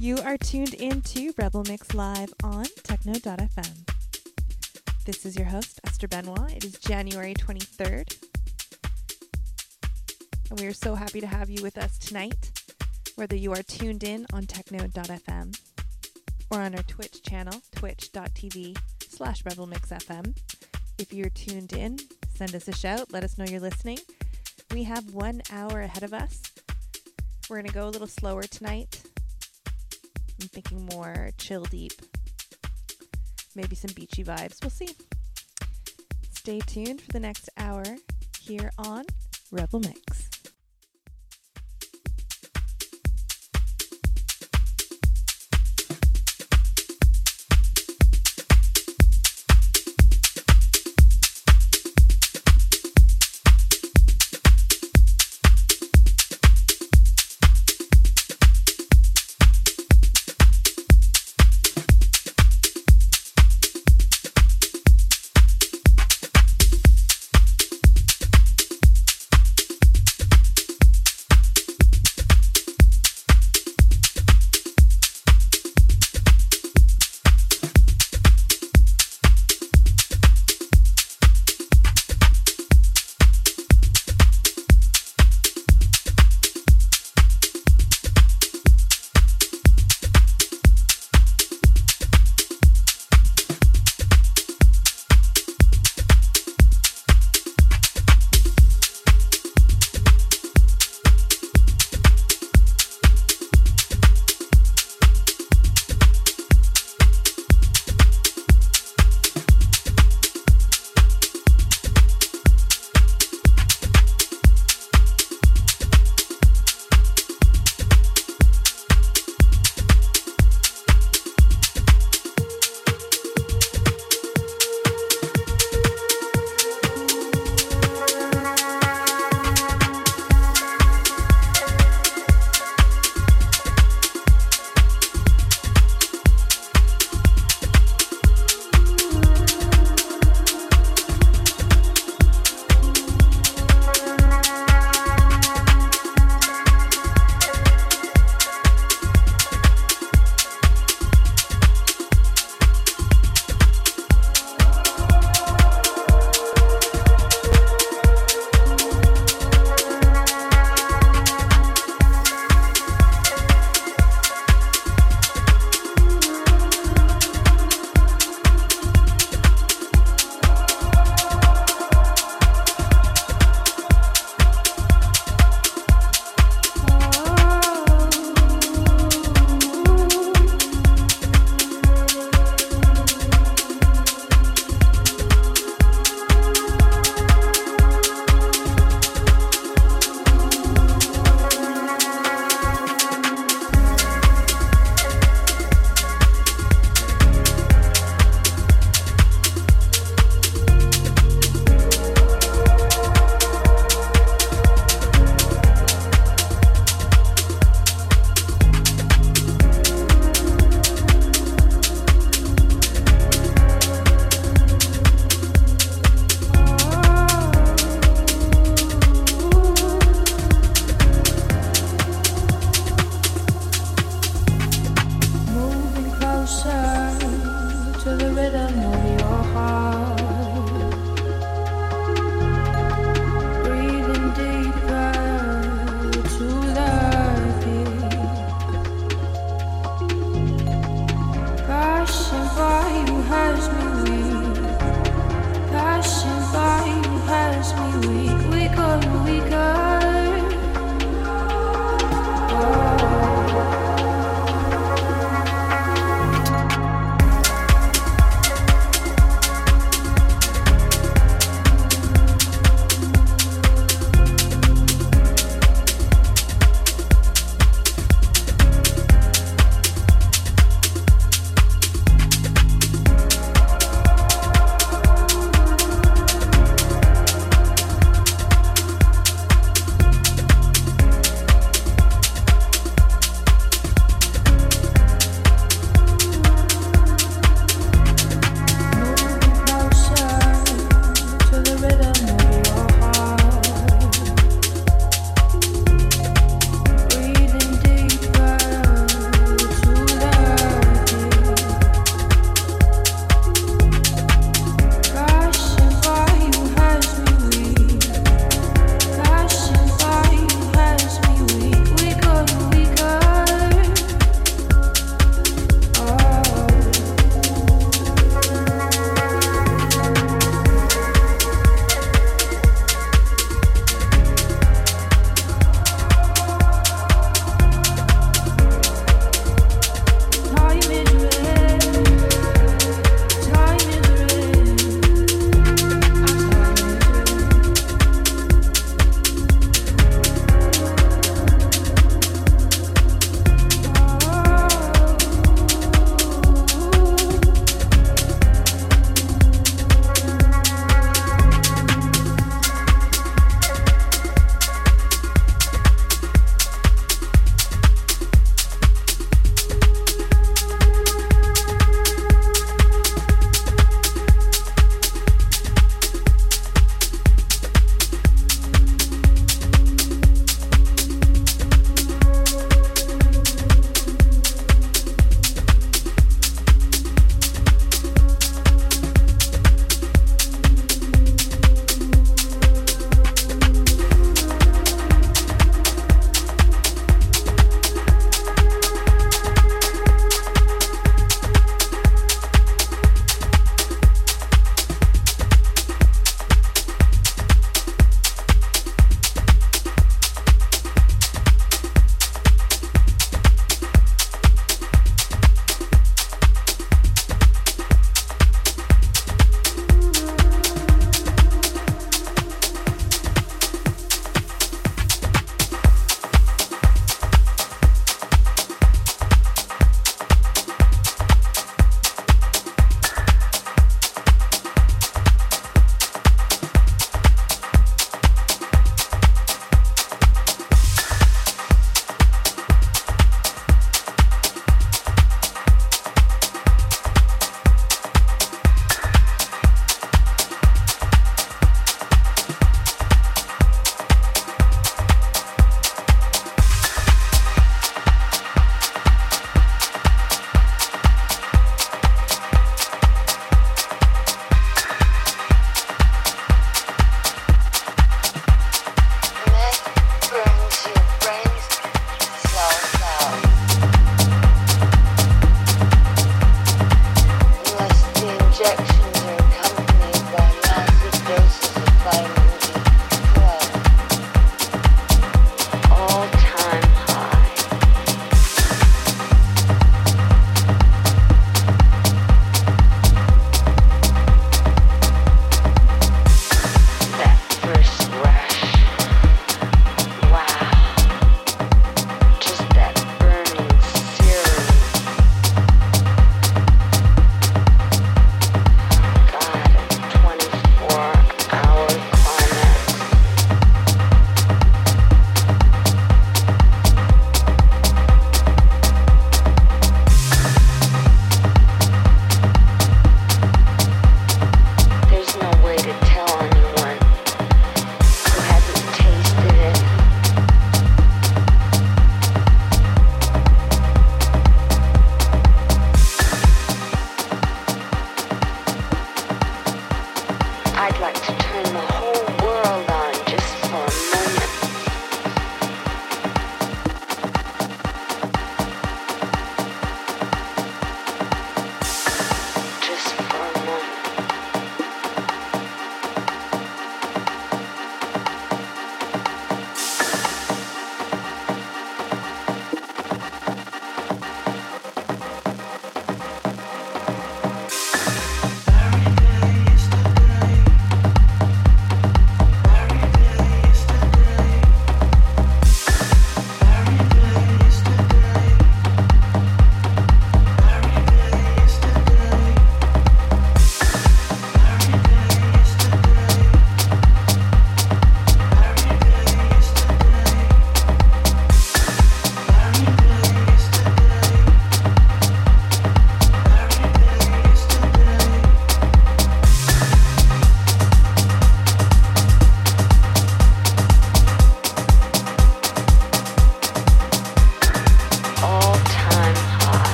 You are tuned in to Rebel Mix Live on Techno.fm. This is your host, Esther Benoit. It is January 23rd. And we are so happy to have you with us tonight, whether you are tuned in on Techno.fm or on our Twitch channel, twitch.tv slash rebelmixfm. If you're tuned in, send us a shout. Let us know you're listening. We have one hour ahead of us. We're going to go a little slower tonight. Thinking more chill deep. Maybe some beachy vibes. We'll see. Stay tuned for the next hour here on Rebel Mix.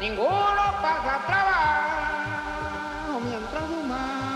ninguno pasa trabajo mientras humano.